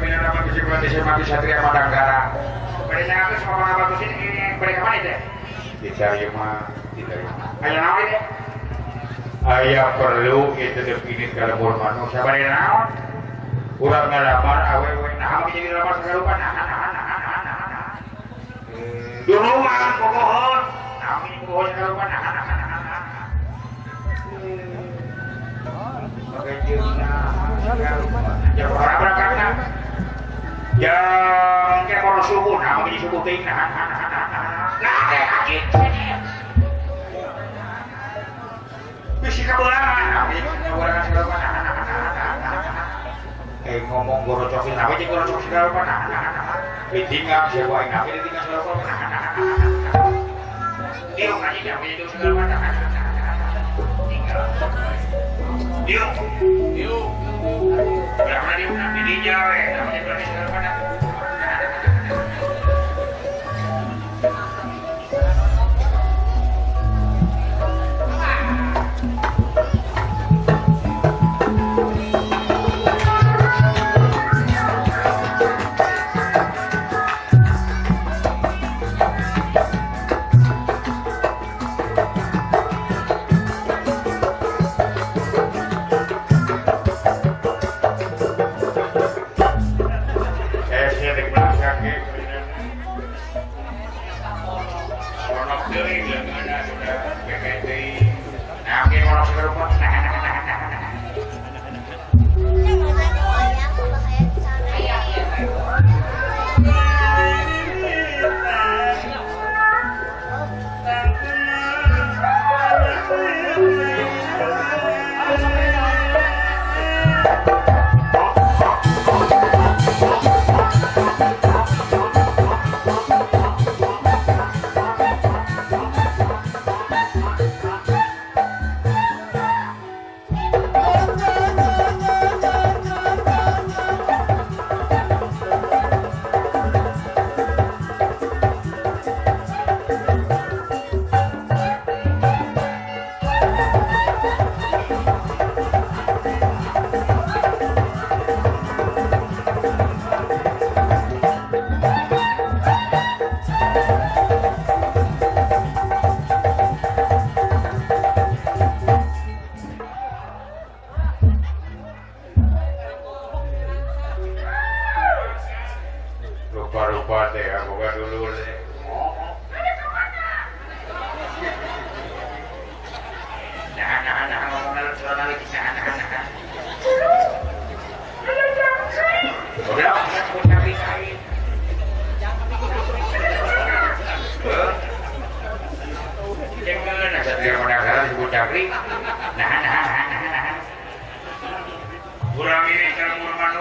pimpinan nama bisa buat SMA bisa Satria Madangkara. Pada yang sama mana bagus ini ini pada kemana itu? Di Cayuma, di Cayuma. Ayo nawa ini. Ayah perlu itu definit kalau bulman. Usah pada nawa. Urang ngelamar, awewe nawa jadi ngelamar segarupan. Nah, nah, nah, nah, nah, nah, nah. Dulu mah pemohon, nawa ini segarupan. Nah, nah, nah, nah, nah. Pakai jirna, jauh orang berangkat. yang kayak orang suku nah begini suku ting nah nah nah nah nah nah kayak haji bisa kebelangan nah begini kebelangan segala macam nah nah nah nah nah eh ngomong goro cokin apa sih goro cokin segala macam nah nah nah ditinggal siapa yang ngapain ditinggal segala macam nah nah nah nah dia ngaji dia punya itu segala macam nah nah nah nah tinggal Yuk. Yuk. Yuk. Yuk. Yuk. Yuk. Yuk. Yuk. Yuk. Yuk.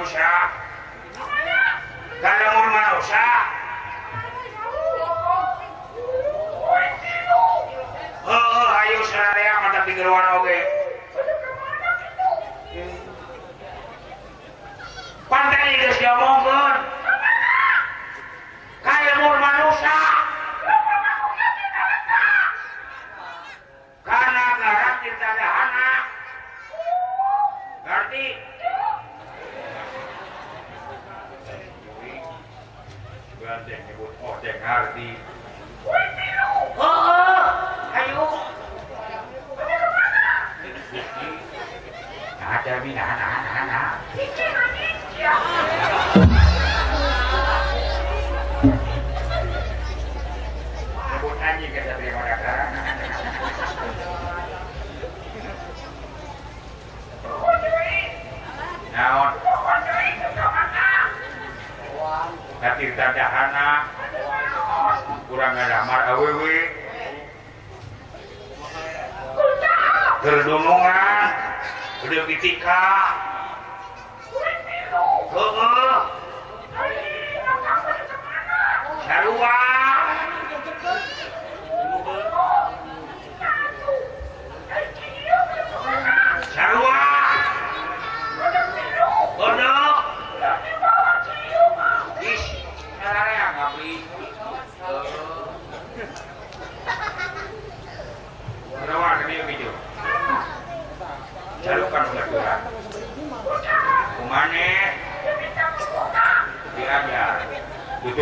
Syah Kalamur Manau Syah Oh, oh, ayo senaraya mata pikiruan oge. Pantai geus diomong kurang ngadamar awewe gerdunungan Udah pitika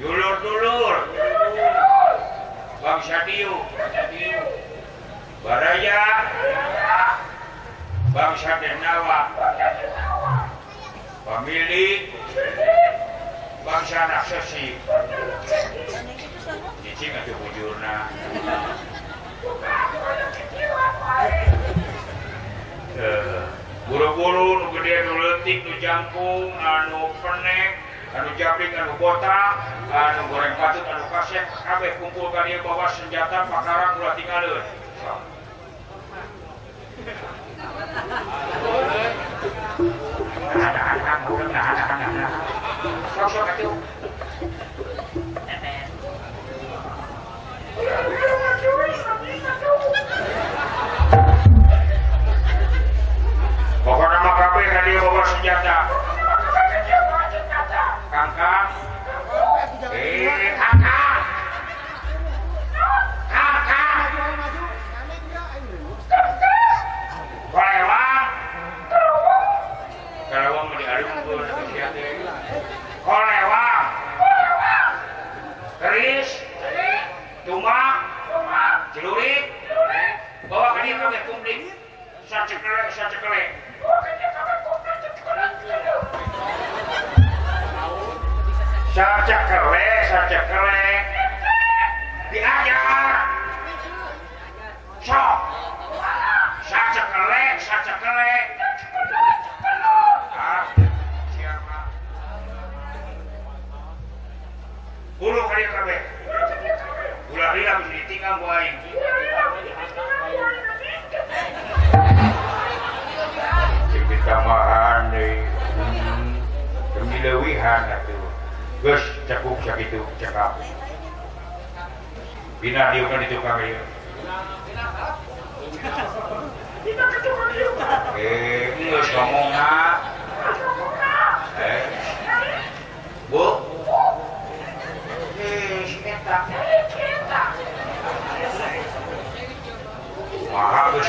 dulur-dulur bangsa Tiu Baraya bangsa Denawa pemilik bangsa raksesi cicing aja bujurna. Yeah. buru-buru nu gede nu leutik nu jangkung anu penek anu japrik anu botak anu goreng patut anu kasep kabeh kumpul ka dieu bawa senjata pakarang ulah tinggalkeun Sok-sok atuh. Senjata. Kangkang. Eh, Rihanna ya, itu, Gus cakup sakitu cakap Bina dia kan itu kang Eh, Gus ngomong na Eh. Bu? Eh, Maha Gus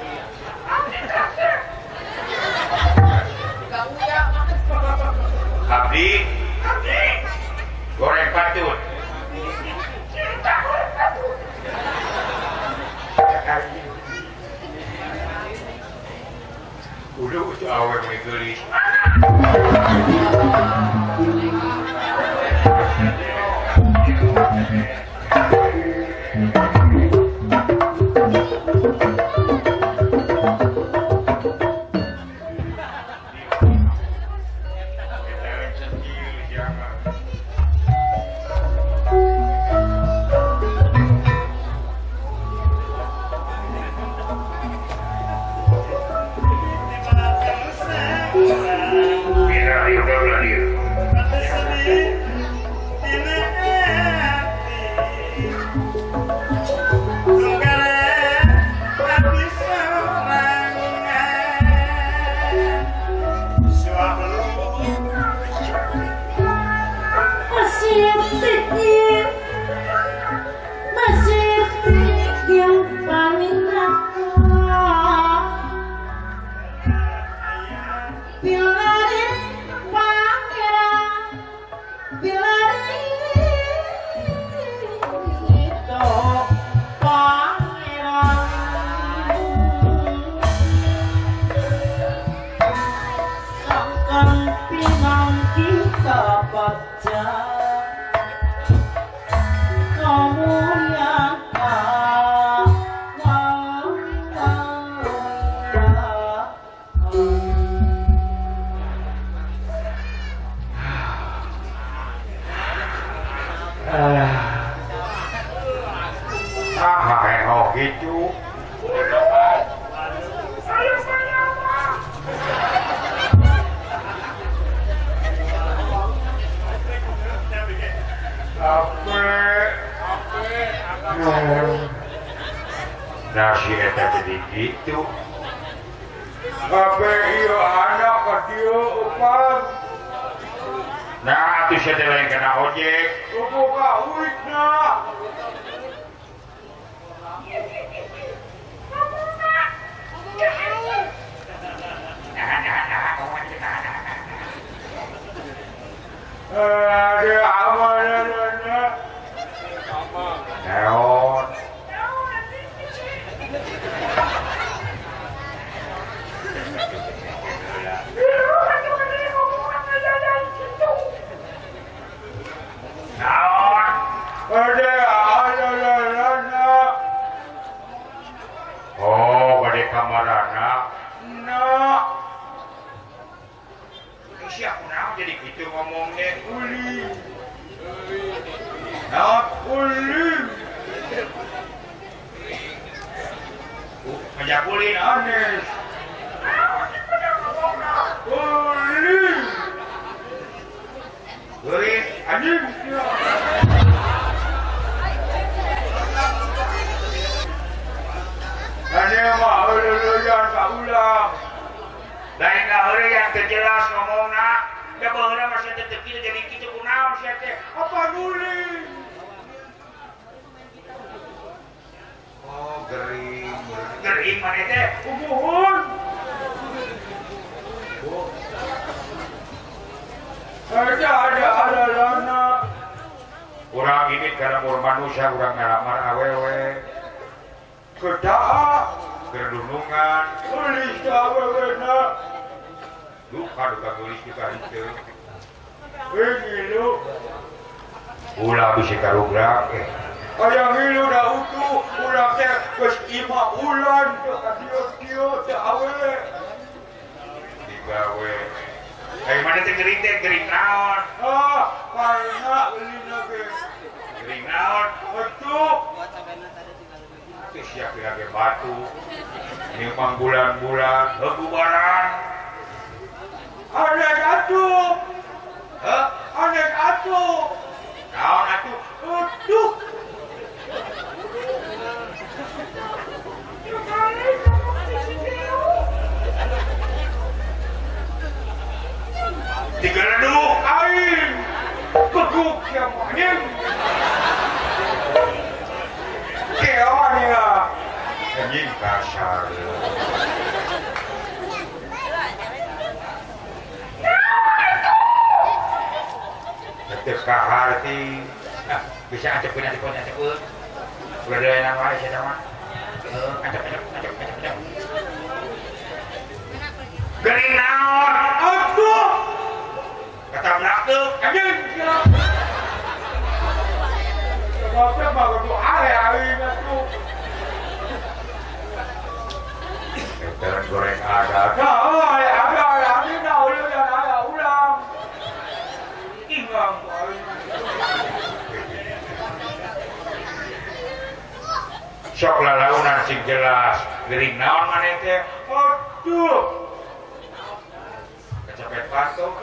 abdi? Goreng patut. Udah udah awet megeri vetelenkenä oje. Tupuka uitnaa. Ää, se amana, nana. Se on. Oh bad kamar jadi gitu ngomong Penyakulin aneh. Kulit. Oh, Kulit anjing. lain yang terjelas ngomong kita jadi kita kunaon sia teh apa guling oh gering gering mana teh umuhun ada ada ada lana kurang ini karena manusia kurang ngalamar awewe. kedunungan ulah bisa karugrak eh Ayang ilu dah utuh, ulah teh kus lima bulan, kio-kio, teh awe. Tiga we. Eh mana teh gering teh gering naon? Ah, karena beli nabe. Gering naon, betul. siap-siap batu nyimpang bulan-bulan hebu barang ada atuh eh ada atuh. Naon atuh aduh. Tiga dulu kain, teguk yang manis. ยิ่งกาชาเลยเติบกาหาที่ bisa ajak punya ajak punya ajak pun berdaya nama saya nama ajak ajak ajak ajak ajak gering naon aku kata menaktu kami Bapak baru doa ya, ini tuh. goreng ada soklah launan sing jelas gering naon maneh teh aduh kecepet patok.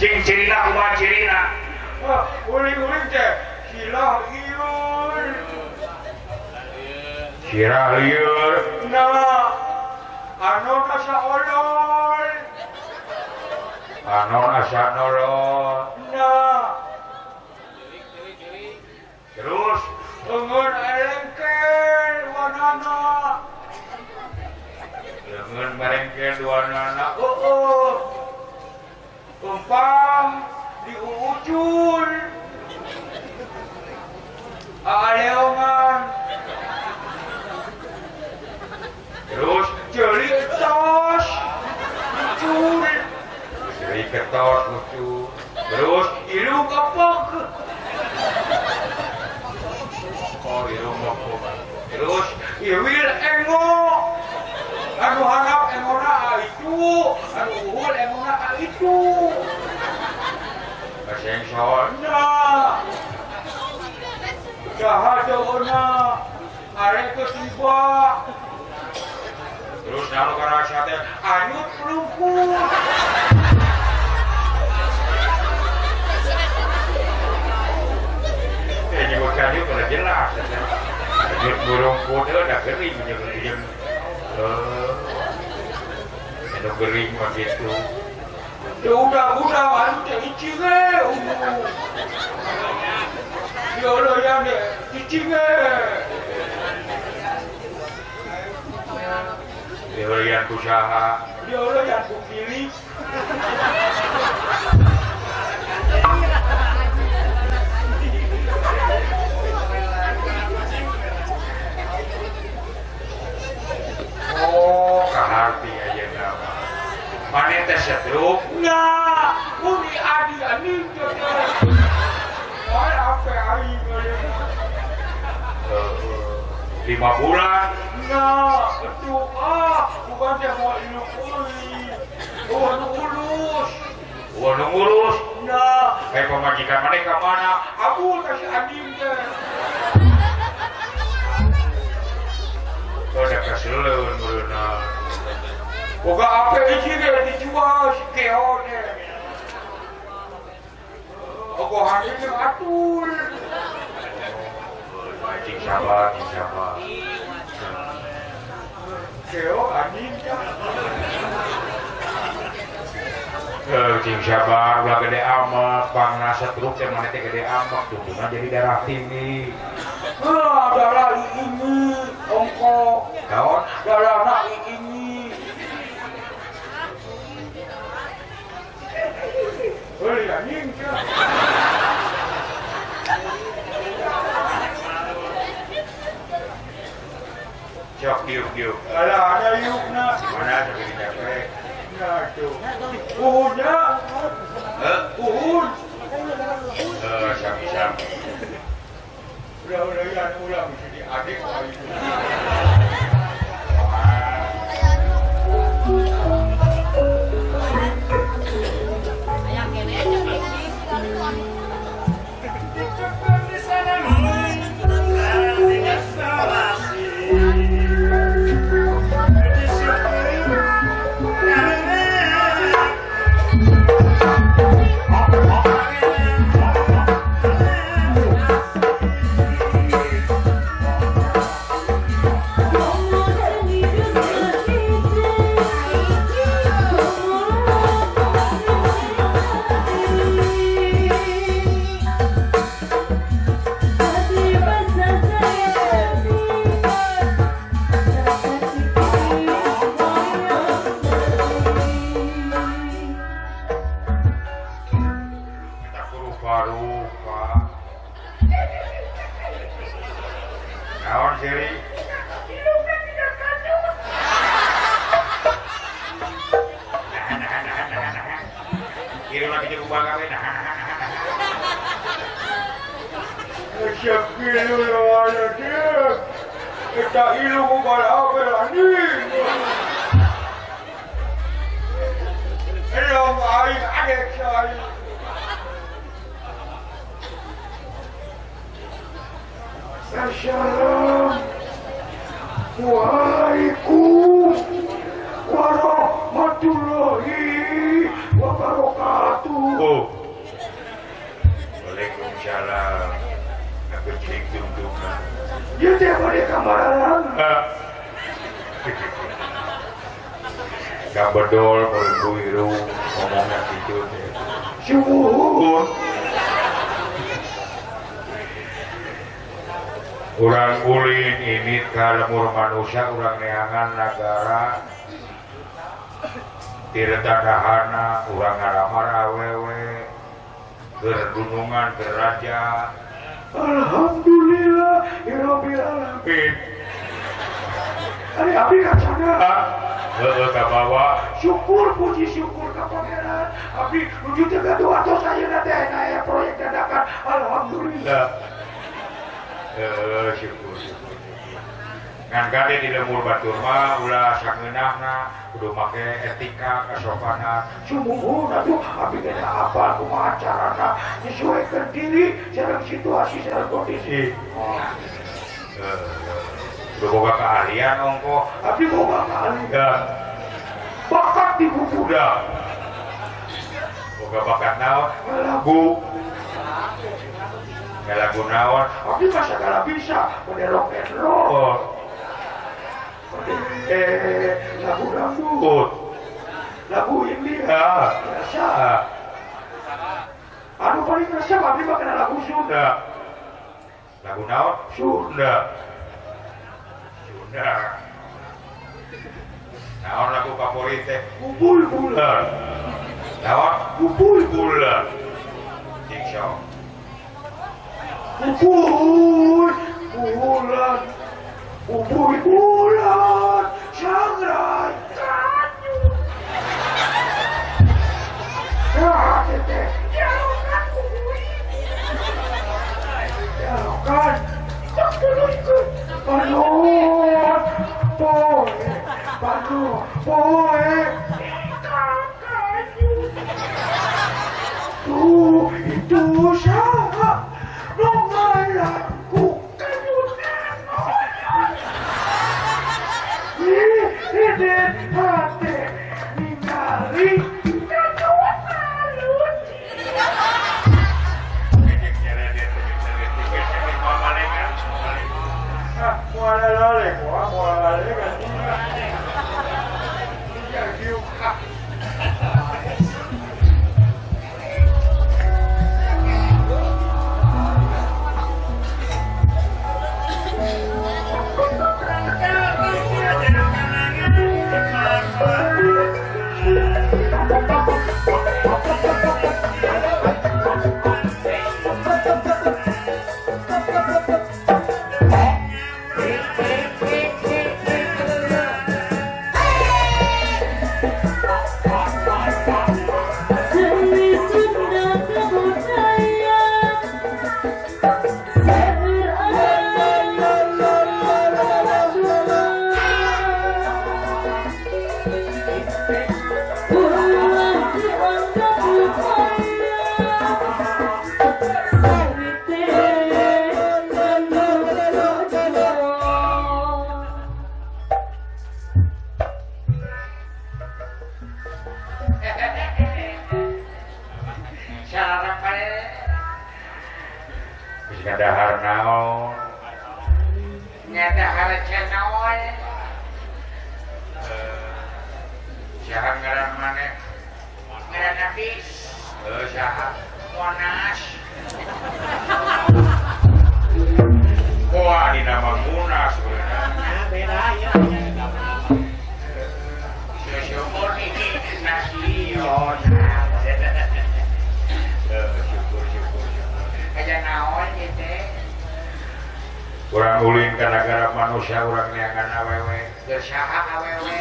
cing cirina kumaha cirina wah uling-uling teh Silah Sirah liur na anu nasa olol anu nasa nolol na terus lengan elengkel wanana. Lengan merengkel wanana. Oh, oh. uh uh umpang diujul aleongan terus jeli tos muncul jeli kertas lucu. terus ilung kapok. oh ilung ngepok terus iwil engok aku harap emona itu aku hul emona itu Kasih sana Jahat jauhnya Hari nah. ketiba. Sedang karo asyate anyut plungku. Ya jiwa kayu kalau jelas. Anyut burung kode udah kering kering. Eh, ada kering itu Ya udah udah wanita icinge. Eh. Ya Allah ya icinge. Deurian usaha Deurian kupilih mo kaon dara na ikinyi Ôi là nhiên chứ Chọc điều điều Ở là đây lúc nó. Mà nó thì đẹp về Là kiểu Cô hôn nhá. Ờ. Cô hôn. Ờ sao sao Rồi đấy là cô làm cái gì? À cái gì Jalal Agar jadi bedol kalau ibu Orang gitu, ya. ulin ini kalemur manusia orang neangan negara Tirta dahana orang ngalamar awewe. bergunungan derajat Alhamdulillah Irobil alamin. Ari abdi kacana Heeh ka bawa. Syukur puji syukur ka pangeran. Abdi nuju teh ka 200 ayeuna teh aya proyek dadakan. Alhamdulillah. Eh syukur syukur. kali di lemur Baturma ulah sangenana udah make etika kesofana sumuhun tuh oh, tapi kita apa aku acara menyesuaikan diri dalam situasi dalam kondisi. Oh. udah boga keahlian ongko tapi boga keahlian. Bakat di buda boga bakat naon? Lagu lagu naon? Tapi masa kalau bisa udah rock and roll eh labu rambut labu India biasa anu paling biasa mabdi mah kena lagu Sunda lagu naon Sunda Sunda naon lagu favorit teh kumpul bulan naon kumpul bulan insya Allah kumpul bulan 오물 물론 장라 간유 야 근데 야간 우리 야간 딱 들어있고 바로 뭐해 바로 뭐해 gara-gara manusia orang neangan awewe. Gersaha awewe.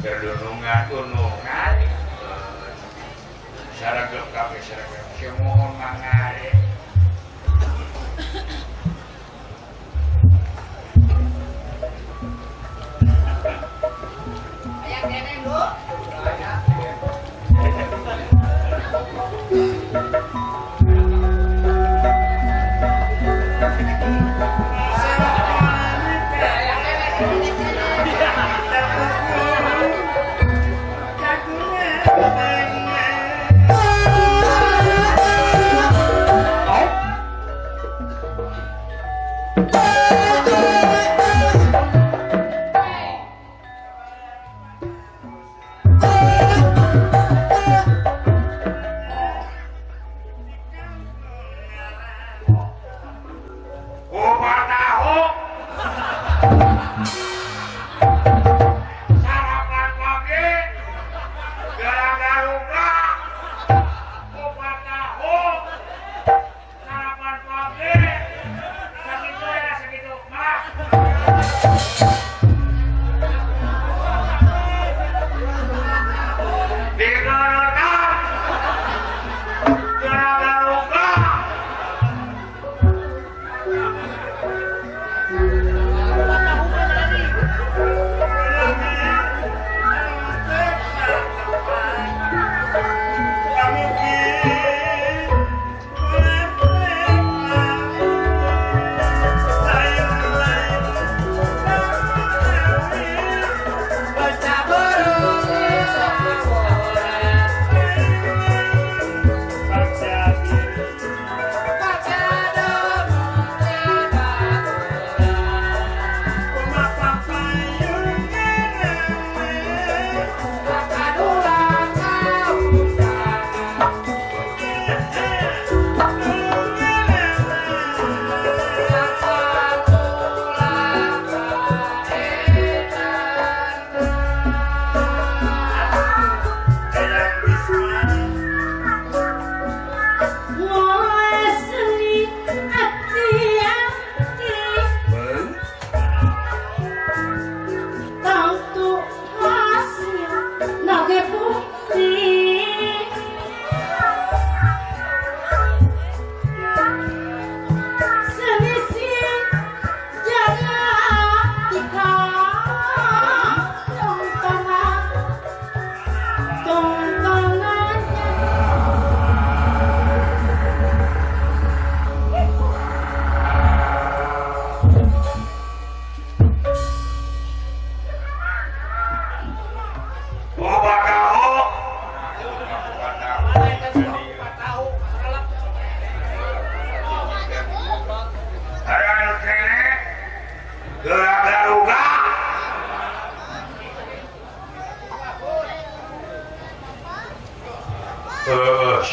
Berdunungan tunungan saragam kabeh saragam semohon mangare Ayah nenek lu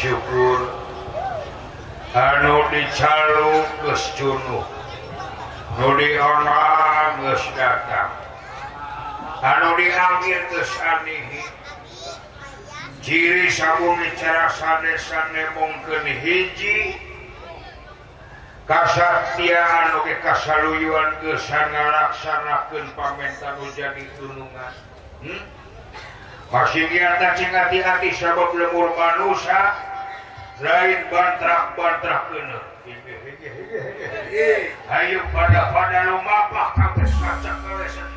syukur anu dicalu cunuh nu diona geus datang. Anu diambil geus anihi. Ciri sabun bicara sadesane mungkin hiji. Kasatya oke kasaluyuan geus ngalaksanakeun pamentan nu jadi tunungan hmm? Masih giat hati-hati sabab lemur manusia. lain bantrak bantrak kena Ayo pada pada lumapah kampus kaca kawasan.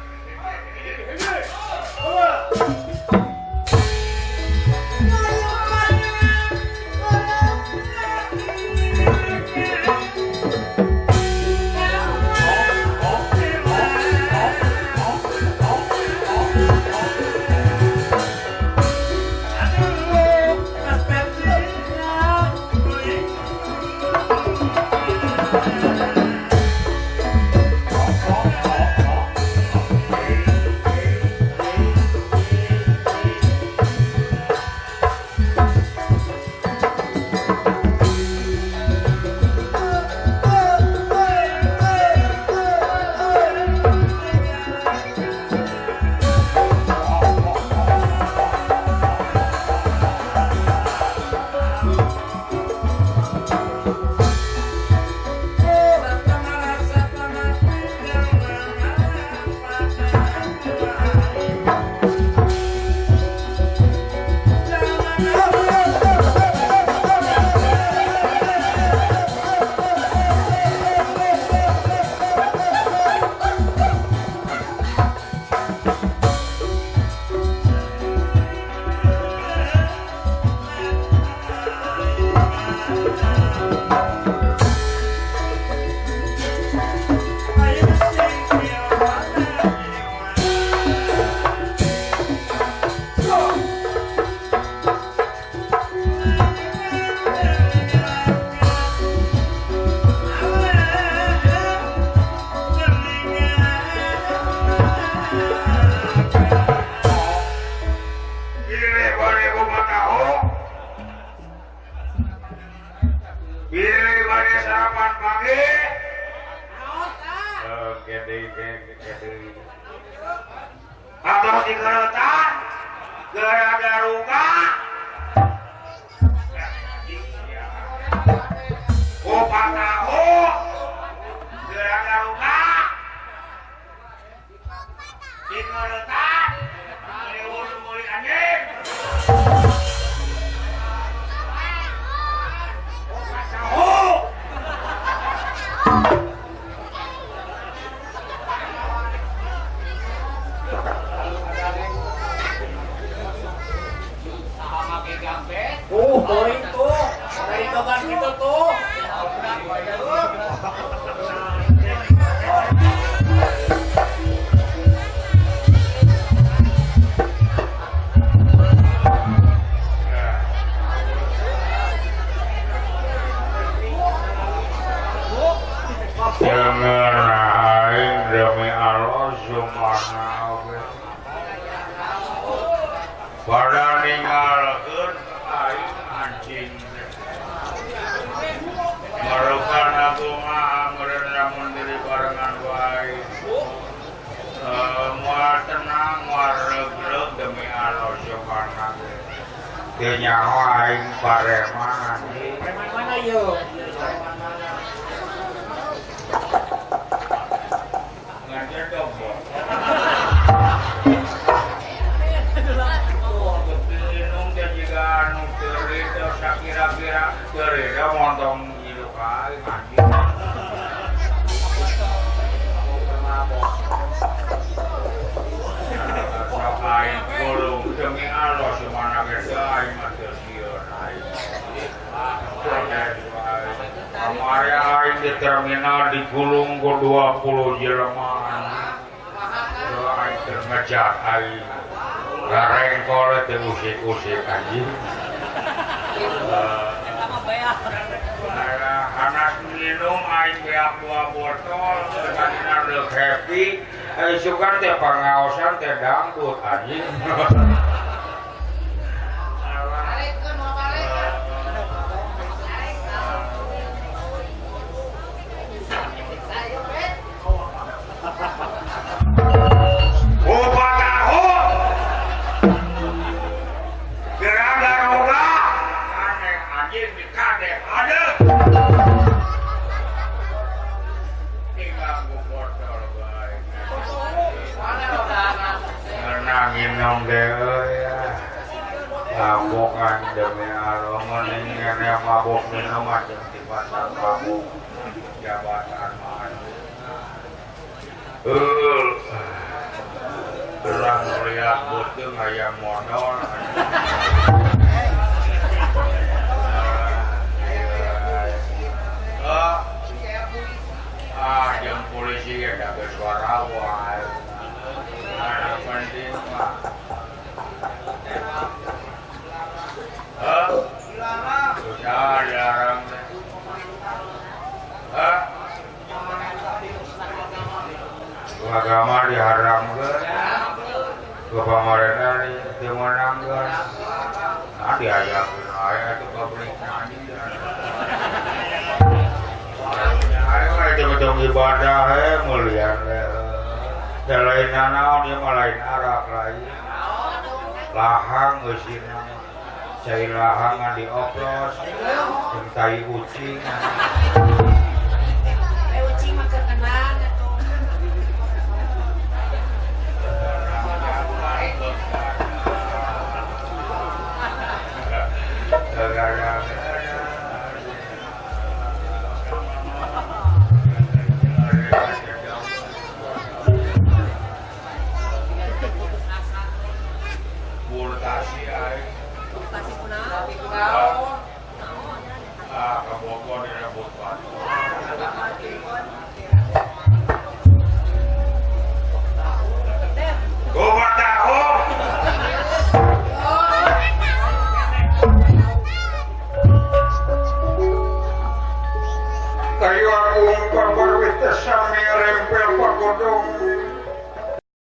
kerjaan rengkol itu musik-musik anjing. Anak minum air beak dua botol dengan nardek happy. Eh, sukan teh pengaosan teh dangdut anjing. jeng ibadah he mulian he lain nanaon ieu mah lain arak lain lahang geusina cai lahang dioplos jeung tai kucing Tá Agora you.